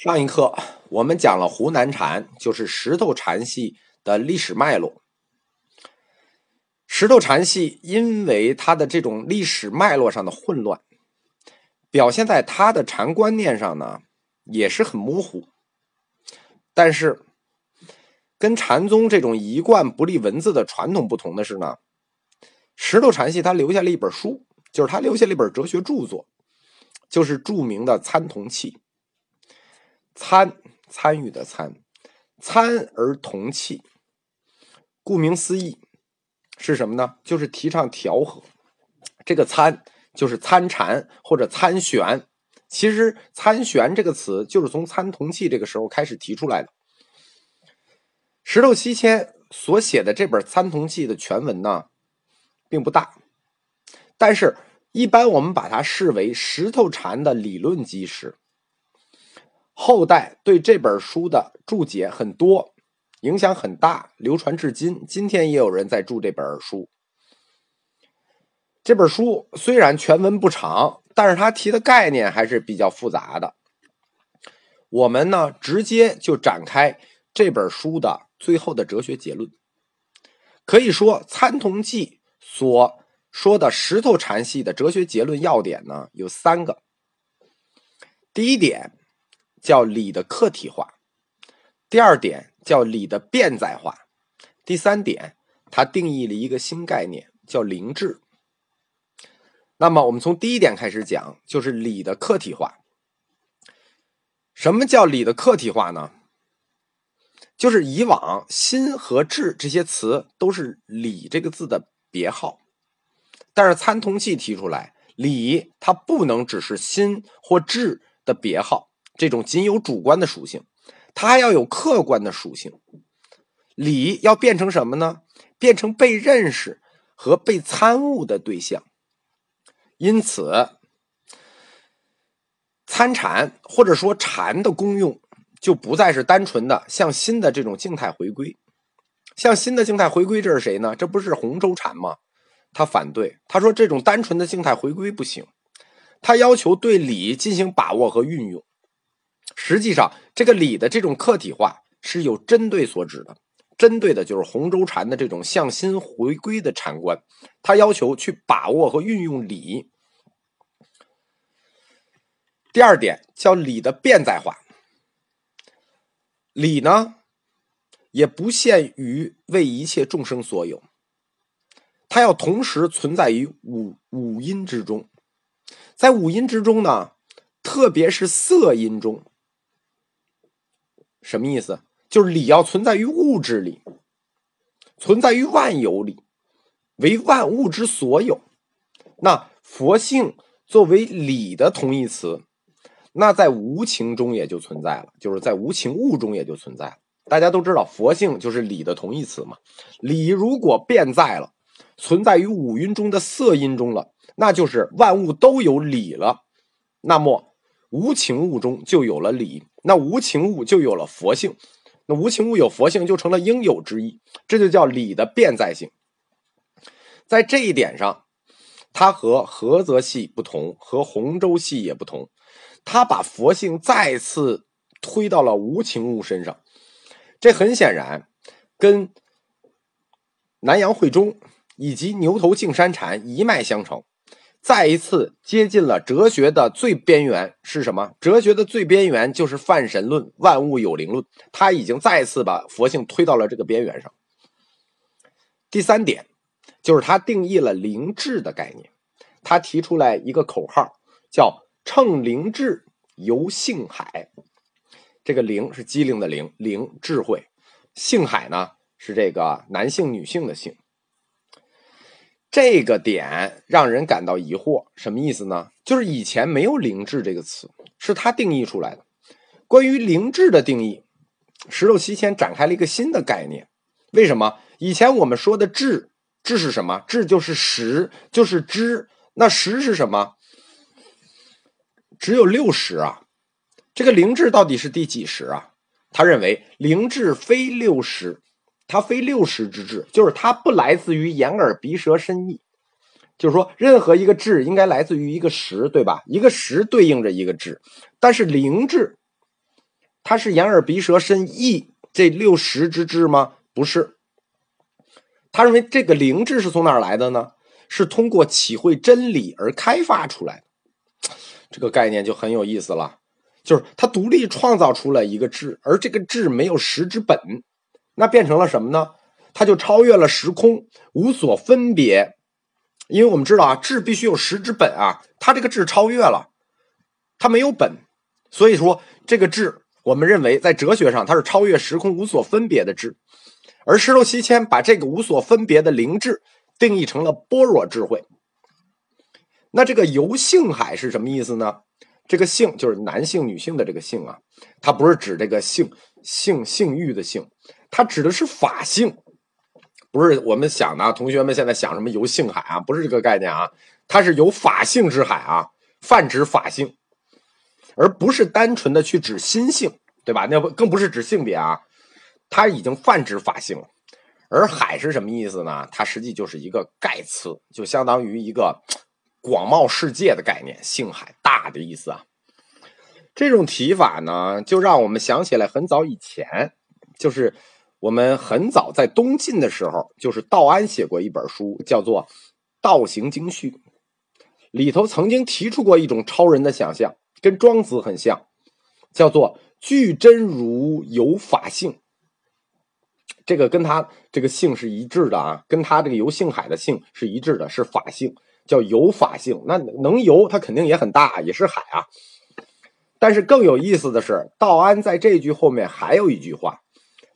上一课我们讲了湖南禅，就是石头禅系的历史脉络。石头禅系因为它的这种历史脉络上的混乱，表现在它的禅观念上呢，也是很模糊。但是，跟禅宗这种一贯不立文字的传统不同的是呢，石头禅系他留下了一本书，就是他留下了一本哲学著作，就是著名的《参同契》。参参与的参，参而同气。顾名思义，是什么呢？就是提倡调和。这个参就是参禅或者参玄。其实参玄这个词就是从参同气这个时候开始提出来的。石头七千所写的这本《参同契》的全文呢，并不大，但是一般我们把它视为石头禅的理论基石。后代对这本书的注解很多，影响很大，流传至今。今天也有人在注这本书。这本书虽然全文不长，但是它提的概念还是比较复杂的。我们呢，直接就展开这本书的最后的哲学结论。可以说，《参同记》所说的石头禅系的哲学结论要点呢，有三个。第一点。叫理的客体化，第二点叫理的变在化，第三点，它定义了一个新概念，叫灵智。那么，我们从第一点开始讲，就是理的客体化。什么叫理的客体化呢？就是以往心和智这些词都是理这个字的别号，但是参同契提出来，理它不能只是心或智的别号。这种仅有主观的属性，它还要有客观的属性。理要变成什么呢？变成被认识和被参悟的对象。因此，参禅或者说禅的功用，就不再是单纯的向心的这种静态回归。向心的静态回归，这是谁呢？这不是洪州禅吗？他反对，他说这种单纯的静态回归不行，他要求对理进行把握和运用。实际上，这个理的这种客体化是有针对所指的，针对的就是洪州禅的这种向心回归的禅观，他要求去把握和运用理。第二点叫理的变在化，理呢也不限于为一切众生所有，它要同时存在于五五音之中，在五音之中呢，特别是色音中。什么意思？就是理要存在于物质里，存在于万有里，为万物之所有。那佛性作为理的同义词，那在无情中也就存在了，就是在无情物中也就存在。大家都知道，佛性就是理的同义词嘛。理如果变在了，存在于五蕴中的色音中了，那就是万物都有理了。那么无情物中就有了理。那无情物就有了佛性，那无情物有佛性就成了应有之意，这就叫理的变在性。在这一点上，它和菏泽系不同，和洪州系也不同。他把佛性再次推到了无情物身上，这很显然跟南阳慧中以及牛头净山禅一脉相承。再一次接近了哲学的最边缘是什么？哲学的最边缘就是泛神论、万物有灵论。他已经再一次把佛性推到了这个边缘上。第三点就是他定义了灵智的概念，他提出来一个口号，叫“乘灵智游性海”。这个“灵”是机灵的“灵”，灵智慧；“性海”呢是这个男性、女性的“性”。这个点让人感到疑惑，什么意思呢？就是以前没有“灵智”这个词，是他定义出来的。关于“灵智”的定义，石头西迁展开了一个新的概念。为什么？以前我们说的“智”，“智”是什么？“智”就是识，就是知。那识是什么？只有六识啊。这个“灵智”到底是第几识啊？他认为“灵智”非六识。它非六识之智，就是它不来自于眼耳鼻舌身意，就是说，任何一个智应该来自于一个识，对吧？一个识对应着一个智，但是灵智它是眼耳鼻舌身意这六十之智吗？不是。他认为这个灵智是从哪儿来的呢？是通过体会真理而开发出来的。这个概念就很有意思了，就是他独立创造出了一个智，而这个智没有实之本，那变成了什么呢？它就超越了时空，无所分别。因为我们知道啊，智必须有实之本啊，它这个智超越了，它没有本，所以说这个智，我们认为在哲学上它是超越时空、无所分别的智。而石头西迁把这个无所分别的灵智定义成了般若智慧。那这个游性海是什么意思呢？这个性就是男性、女性的这个性啊，它不是指这个性性性欲的性，它指的是法性，不是我们想的。同学们现在想什么游性海啊？不是这个概念啊，它是有法性之海啊，泛指法性，而不是单纯的去指心性，对吧？那不更不是指性别啊。它已经泛指法性了，而海是什么意思呢？它实际就是一个概词，就相当于一个广袤世界的概念，性海大的意思啊。这种提法呢，就让我们想起来很早以前，就是我们很早在东晋的时候，就是道安写过一本书，叫做《道行经序》，里头曾经提出过一种超人的想象，跟庄子很像，叫做“具真如有法性”。这个跟他这个性是一致的啊，跟他这个游性海的性是一致的，是法性，叫游法性。那能游，它肯定也很大，也是海啊。但是更有意思的是，道安在这句后面还有一句话，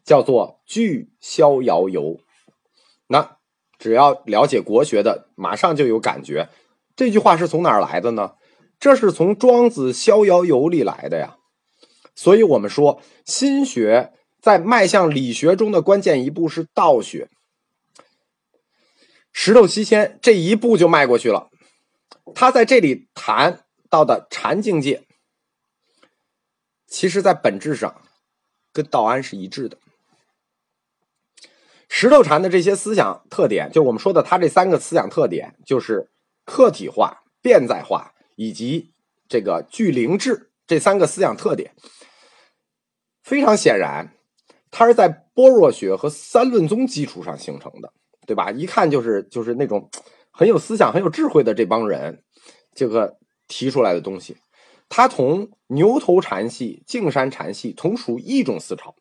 叫做“具逍遥游”。那只要了解国学的，马上就有感觉。这句话是从哪儿来的呢？这是从庄子《逍遥游》里来的呀。所以我们说心学。在迈向理学中的关键一步是道学，石头西迁这一步就迈过去了。他在这里谈到的禅境界，其实在本质上跟道安是一致的。石头禅的这些思想特点，就我们说的他这三个思想特点，就是客体化、变在化以及这个具灵智这三个思想特点，非常显然。它是在般若学和三论宗基础上形成的，对吧？一看就是就是那种很有思想、很有智慧的这帮人，这个提出来的东西。它同牛头禅系、径山禅系同属一种思潮。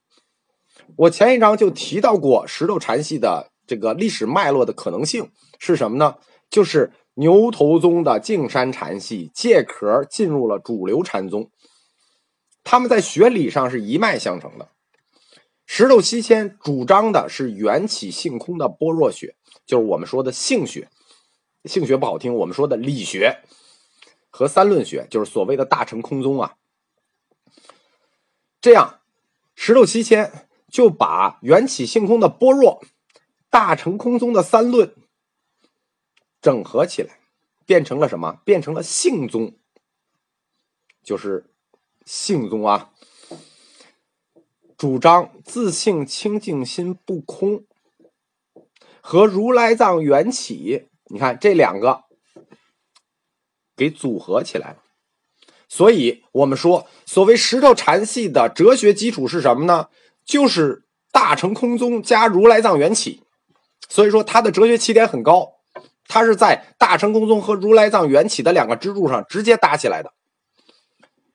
我前一章就提到过石头禅系的这个历史脉络的可能性是什么呢？就是牛头宗的径山禅系借壳进入了主流禅宗，他们在学理上是一脉相承的。石头西迁主张的是缘起性空的般若学，就是我们说的性学。性学不好听，我们说的理学和三论学，就是所谓的大乘空宗啊。这样，石头西迁就把缘起性空的般若、大乘空宗的三论整合起来，变成了什么？变成了性宗，就是性宗啊。主张自性清净心不空，和如来藏缘起，你看这两个给组合起来了。所以，我们说，所谓石头禅系的哲学基础是什么呢？就是大乘空宗加如来藏缘起。所以说，他的哲学起点很高，他是在大乘空宗和如来藏缘起的两个支柱上直接搭起来的。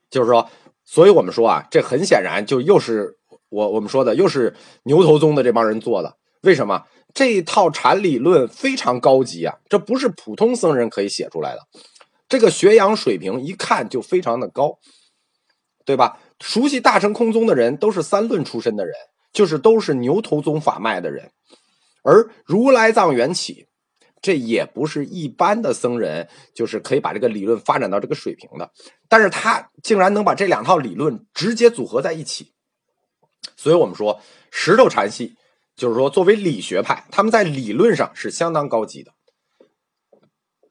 就是说，所以我们说啊，这很显然就又是。我我们说的又是牛头宗的这帮人做的，为什么这一套禅理论非常高级啊？这不是普通僧人可以写出来的，这个学养水平一看就非常的高，对吧？熟悉大乘空宗的人都是三论出身的人，就是都是牛头宗法脉的人，而如来藏缘起，这也不是一般的僧人，就是可以把这个理论发展到这个水平的，但是他竟然能把这两套理论直接组合在一起。所以我们说，石头禅系就是说，作为理学派，他们在理论上是相当高级的。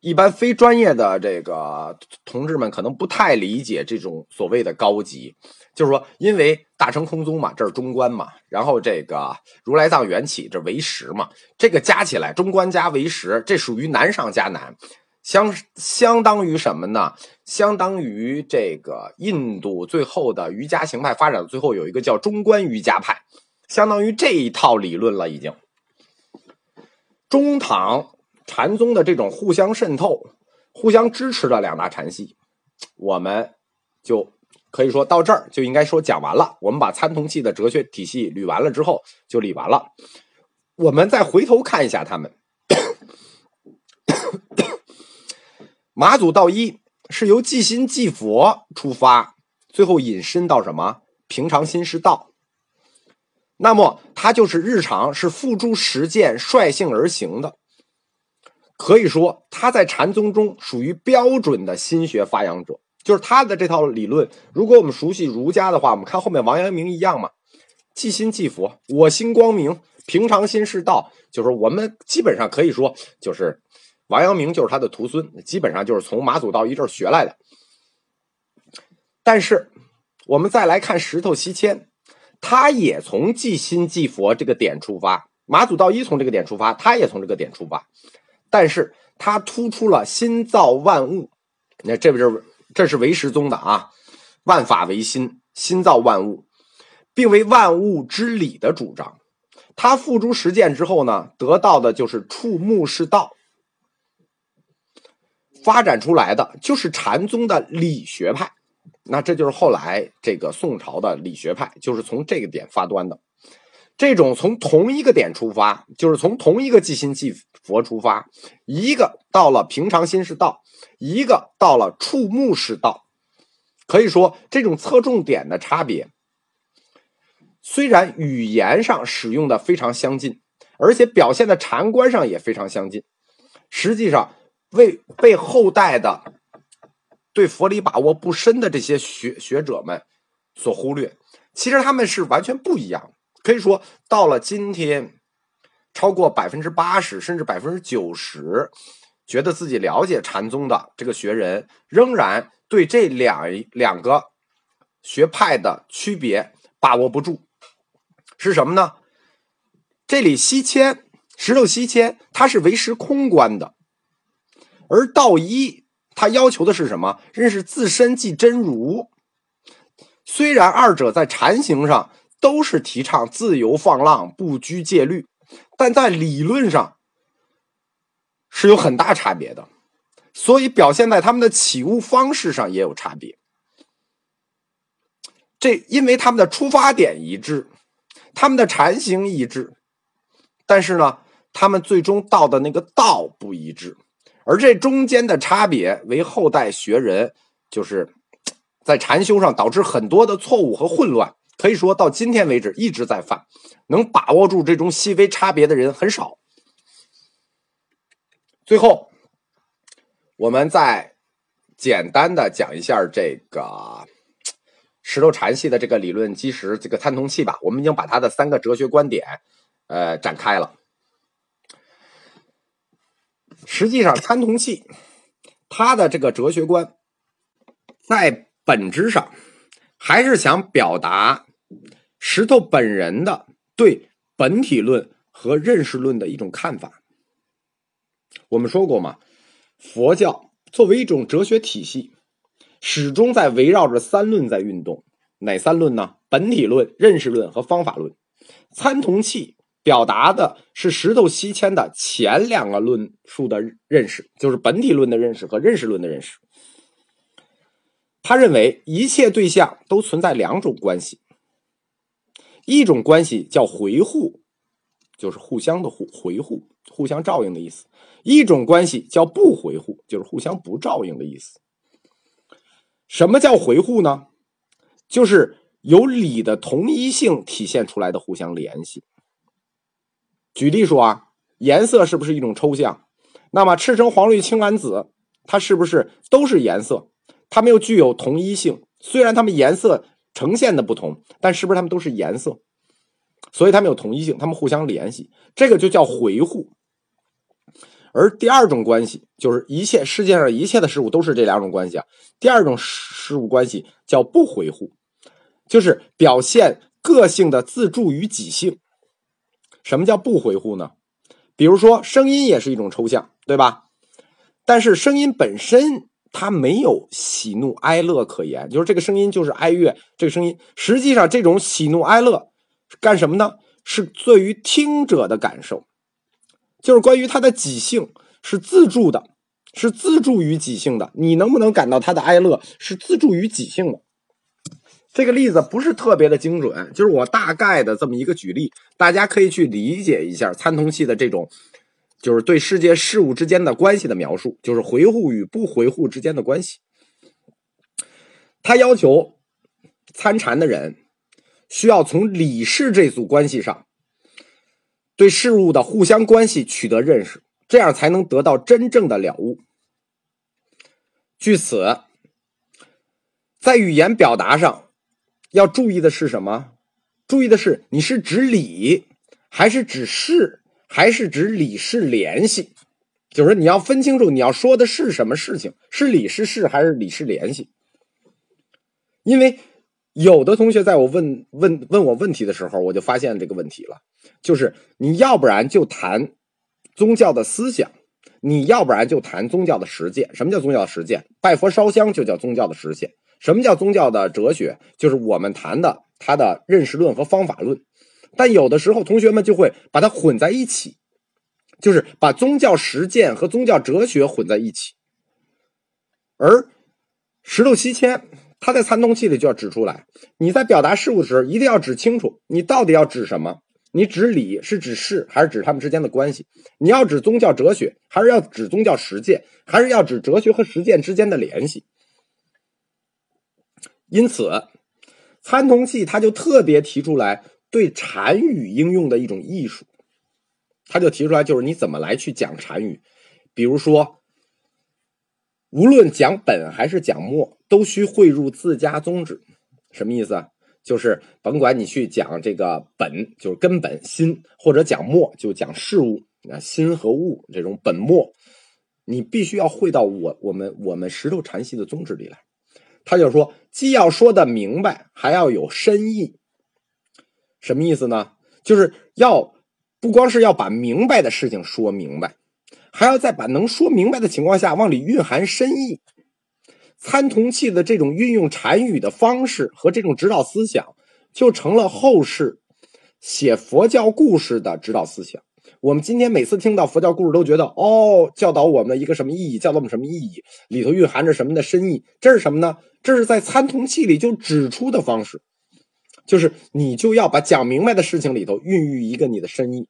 一般非专业的这个同志们可能不太理解这种所谓的高级，就是说，因为大乘空宗嘛，这是中观嘛，然后这个如来藏缘起这唯识嘛，这个加起来，中观加唯识，这属于难上加难。相相当于什么呢？相当于这个印度最后的瑜伽形态发展最后有一个叫中观瑜伽派，相当于这一套理论了。已经中唐禅宗的这种互相渗透、互相支持的两大禅系，我们就可以说到这儿就应该说讲完了。我们把参同契的哲学体系捋完了之后，就理完了。我们再回头看一下他们。马祖道一是由即心即佛出发，最后引申到什么平常心是道。那么他就是日常是付诸实践、率性而行的。可以说他在禅宗中属于标准的心学发扬者，就是他的这套理论。如果我们熟悉儒家的话，我们看后面王阳明一样嘛，即心即佛，我心光明，平常心是道。就是我们基本上可以说就是。王阳明就是他的徒孙，基本上就是从马祖道一这儿学来的。但是，我们再来看石头西迁，他也从即心即佛这个点出发。马祖道一从这个点出发，他也从这个点出发。但是他突出了心造万物，那这不是这是唯识宗的啊？万法唯心，心造万物，并为万物之理的主张。他付诸实践之后呢，得到的就是触目是道。发展出来的就是禅宗的理学派，那这就是后来这个宋朝的理学派，就是从这个点发端的。这种从同一个点出发，就是从同一个即心即佛出发，一个到了平常心是道，一个到了触目是道。可以说，这种侧重点的差别，虽然语言上使用的非常相近，而且表现的禅观上也非常相近，实际上。为被后代的对佛理把握不深的这些学学者们所忽略，其实他们是完全不一样的。可以说，到了今天，超过百分之八十甚至百分之九十，觉得自己了解禅宗的这个学人，仍然对这两两个学派的区别把握不住。是什么呢？这里西迁石头西迁，它是为时空观的。而道一，他要求的是什么？认识自身即真如。虽然二者在禅行上都是提倡自由放浪、不拘戒律，但在理论上是有很大差别的，所以表现在他们的起悟方式上也有差别。这因为他们的出发点一致，他们的禅行一致，但是呢，他们最终到的那个道不一致。而这中间的差别，为后代学人就是在禅修上导致很多的错误和混乱，可以说到今天为止一直在犯。能把握住这种细微差别的人很少。最后，我们再简单的讲一下这个石头禅系的这个理论基石，这个参同契吧。我们已经把它的三个哲学观点，呃，展开了。实际上，参同契它的这个哲学观，在本质上还是想表达石头本人的对本体论和认识论的一种看法。我们说过嘛，佛教作为一种哲学体系，始终在围绕着三论在运动。哪三论呢？本体论、认识论和方法论。参同契。表达的是石头西迁的前两个论述的认识，就是本体论的认识和认识论的认识。他认为一切对象都存在两种关系，一种关系叫回护，就是互相的互回护、互相照应的意思；一种关系叫不回护，就是互相不照应的意思。什么叫回护呢？就是由理的同一性体现出来的互相联系。举例说啊，颜色是不是一种抽象？那么赤橙黄绿青蓝紫，它是不是都是颜色？它们又具有同一性。虽然它们颜色呈现的不同，但是不是它们都是颜色？所以它们有同一性，它们互相联系，这个就叫回护。而第二种关系，就是一切世界上一切的事物都是这两种关系啊。第二种事物关系叫不回护，就是表现个性的自助与己性。什么叫不回护呢？比如说，声音也是一种抽象，对吧？但是声音本身它没有喜怒哀乐可言，就是这个声音就是哀乐，这个声音实际上这种喜怒哀乐干什么呢？是对于听者的感受，就是关于他的己性是自助的，是自助于己性的。你能不能感到他的哀乐是自助于己性的？这个例子不是特别的精准，就是我大概的这么一个举例，大家可以去理解一下参同器的这种，就是对世界事物之间的关系的描述，就是回护与不回护之间的关系。他要求参禅的人需要从理事这组关系上，对事物的互相关系取得认识，这样才能得到真正的了悟。据此，在语言表达上。要注意的是什么？注意的是，你是指理，还是指事，还是指理事联系？就是你要分清楚，你要说的是什么事情，是理是事，还是理事联系？因为有的同学在我问问问我问题的时候，我就发现这个问题了，就是你要不然就谈宗教的思想，你要不然就谈宗教的实践。什么叫宗教实践？拜佛烧香就叫宗教的实践。什么叫宗教的哲学？就是我们谈的它的认识论和方法论，但有的时候同学们就会把它混在一起，就是把宗教实践和宗教哲学混在一起。而石头西迁，他在参同器里就要指出来：你在表达事物的时候，一定要指清楚，你到底要指什么？你指理是指事，还是指他们之间的关系？你要指宗教哲学，还是要指宗教实践，还是要指哲学和实践之间的联系？因此，参同器他就特别提出来对禅语应用的一种艺术，他就提出来就是你怎么来去讲禅语，比如说，无论讲本还是讲末，都需汇入自家宗旨。什么意思？就是甭管你去讲这个本，就是根本心，或者讲末就讲事物啊，心和物这种本末，你必须要汇到我我们我们石头禅系的宗旨里来。他就说，既要说的明白，还要有深意。什么意思呢？就是要不光是要把明白的事情说明白，还要在把能说明白的情况下往里蕴含深意。参同契的这种运用禅语的方式和这种指导思想，就成了后世写佛教故事的指导思想。我们今天每次听到佛教故事，都觉得哦，教导我们一个什么意义？教导我们什么意义？里头蕴含着什么的深意？这是什么呢？这是在参同契里就指出的方式，就是你就要把讲明白的事情里头孕育一个你的深意，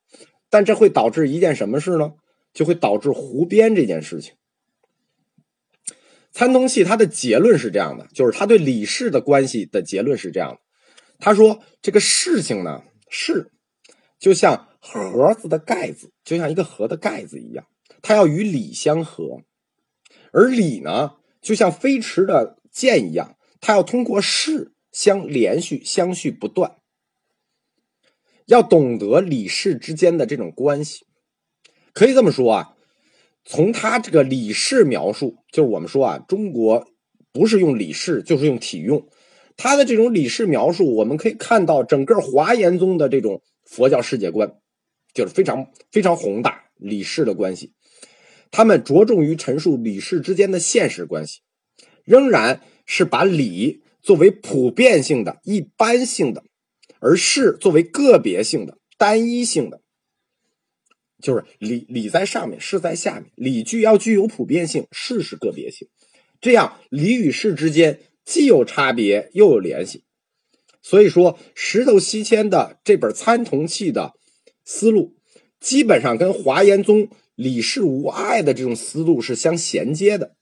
但这会导致一件什么事呢？就会导致胡编这件事情。参同器它的结论是这样的，就是他对理事的关系的结论是这样的。他说这个事情呢，是就像盒子的盖子，就像一个盒的盖子一样，它要与理相合，而理呢，就像飞驰的。箭一样，它要通过势相连续、相续不断。要懂得理事之间的这种关系，可以这么说啊。从他这个理事描述，就是我们说啊，中国不是用理事，就是用体用。他的这种理事描述，我们可以看到整个华严宗的这种佛教世界观，就是非常非常宏大理事的关系。他们着重于陈述理事之间的现实关系。仍然是把理作为普遍性的一般性的，而是作为个别性的单一性的，就是理理在上面，事在下面。理具要具有普遍性，事是个别性，这样理与事之间既有差别又有联系。所以说，石头西迁的这本参同契的思路，基本上跟华严宗理事无碍的这种思路是相衔接的。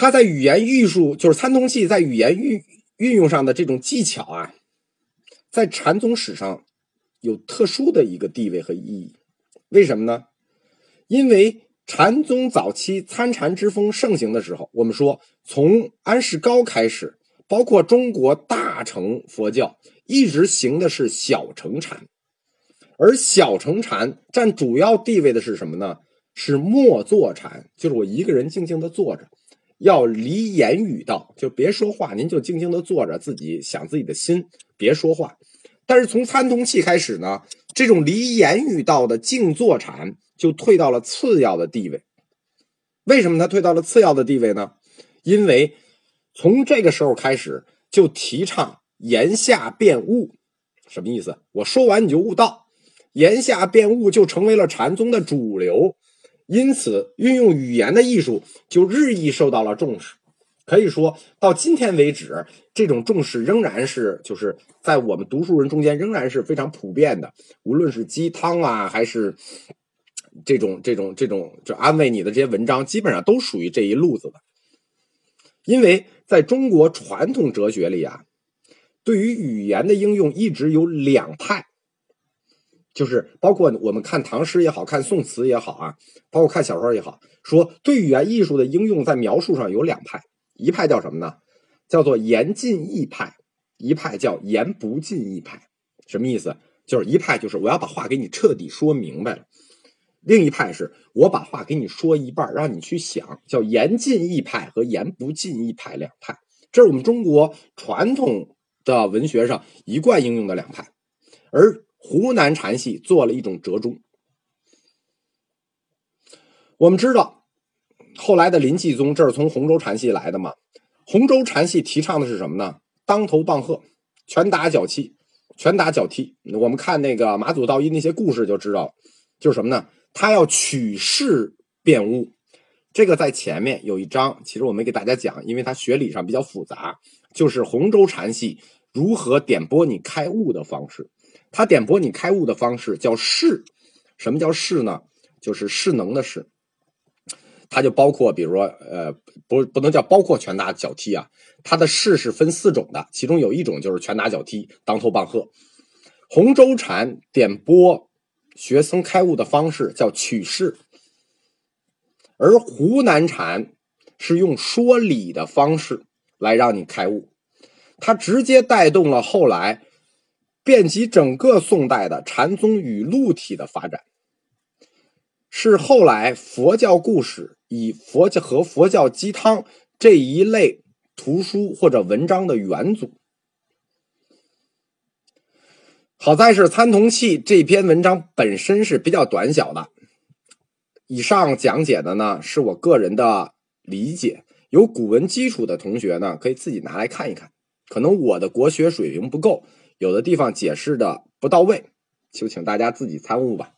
他在语言艺术，就是参通器在语言运运用上的这种技巧啊，在禅宗史上有特殊的一个地位和意义。为什么呢？因为禅宗早期参禅之风盛行的时候，我们说从安世高开始，包括中国大乘佛教一直行的是小乘禅，而小乘禅占主要地位的是什么呢？是默坐禅，就是我一个人静静的坐着。要离言语道，就别说话，您就静静的坐着，自己想自己的心，别说话。但是从参同契开始呢，这种离言语道的静坐禅就退到了次要的地位。为什么他退到了次要的地位呢？因为从这个时候开始就提倡言下辩悟，什么意思？我说完你就悟道，言下辩悟就成为了禅宗的主流。因此，运用语言的艺术就日益受到了重视。可以说到今天为止，这种重视仍然是就是在我们读书人中间仍然是非常普遍的。无论是鸡汤啊，还是这种这种这种就安慰你的这些文章，基本上都属于这一路子的。因为在中国传统哲学里啊，对于语言的应用一直有两派。就是包括我们看唐诗也好看宋词也好啊，包括看小说也好，说对语言艺术的应用在描述上有两派，一派叫什么呢？叫做言尽意派，一派叫言不尽意派。什么意思？就是一派就是我要把话给你彻底说明白了，另一派是我把话给你说一半，让你去想，叫言尽意派和言不尽意派两派。这是我们中国传统的文学上一贯应用的两派，而。湖南禅系做了一种折中。我们知道，后来的临济宗这是从洪州禅系来的嘛？洪州禅系提倡的是什么呢？当头棒喝，拳打脚踢，拳打脚踢。我们看那个马祖道一那些故事就知道，就是什么呢？他要取势辩悟。这个在前面有一章，其实我没给大家讲，因为它学理上比较复杂，就是洪州禅系如何点拨你开悟的方式。他点拨你开悟的方式叫势，什么叫势呢？就是势能的势。它就包括，比如说，呃，不，不能叫包括拳打脚踢啊。它的势是分四种的，其中有一种就是拳打脚踢、当头棒喝。洪州禅点拨学生开悟的方式叫取势，而湖南禅是用说理的方式来让你开悟，它直接带动了后来。遍及整个宋代的禅宗语录体的发展，是后来佛教故事以佛教和佛教鸡汤这一类图书或者文章的元祖。好在是参同契这篇文章本身是比较短小的，以上讲解的呢是我个人的理解，有古文基础的同学呢可以自己拿来看一看，可能我的国学水平不够。有的地方解释的不到位，就请大家自己参悟吧。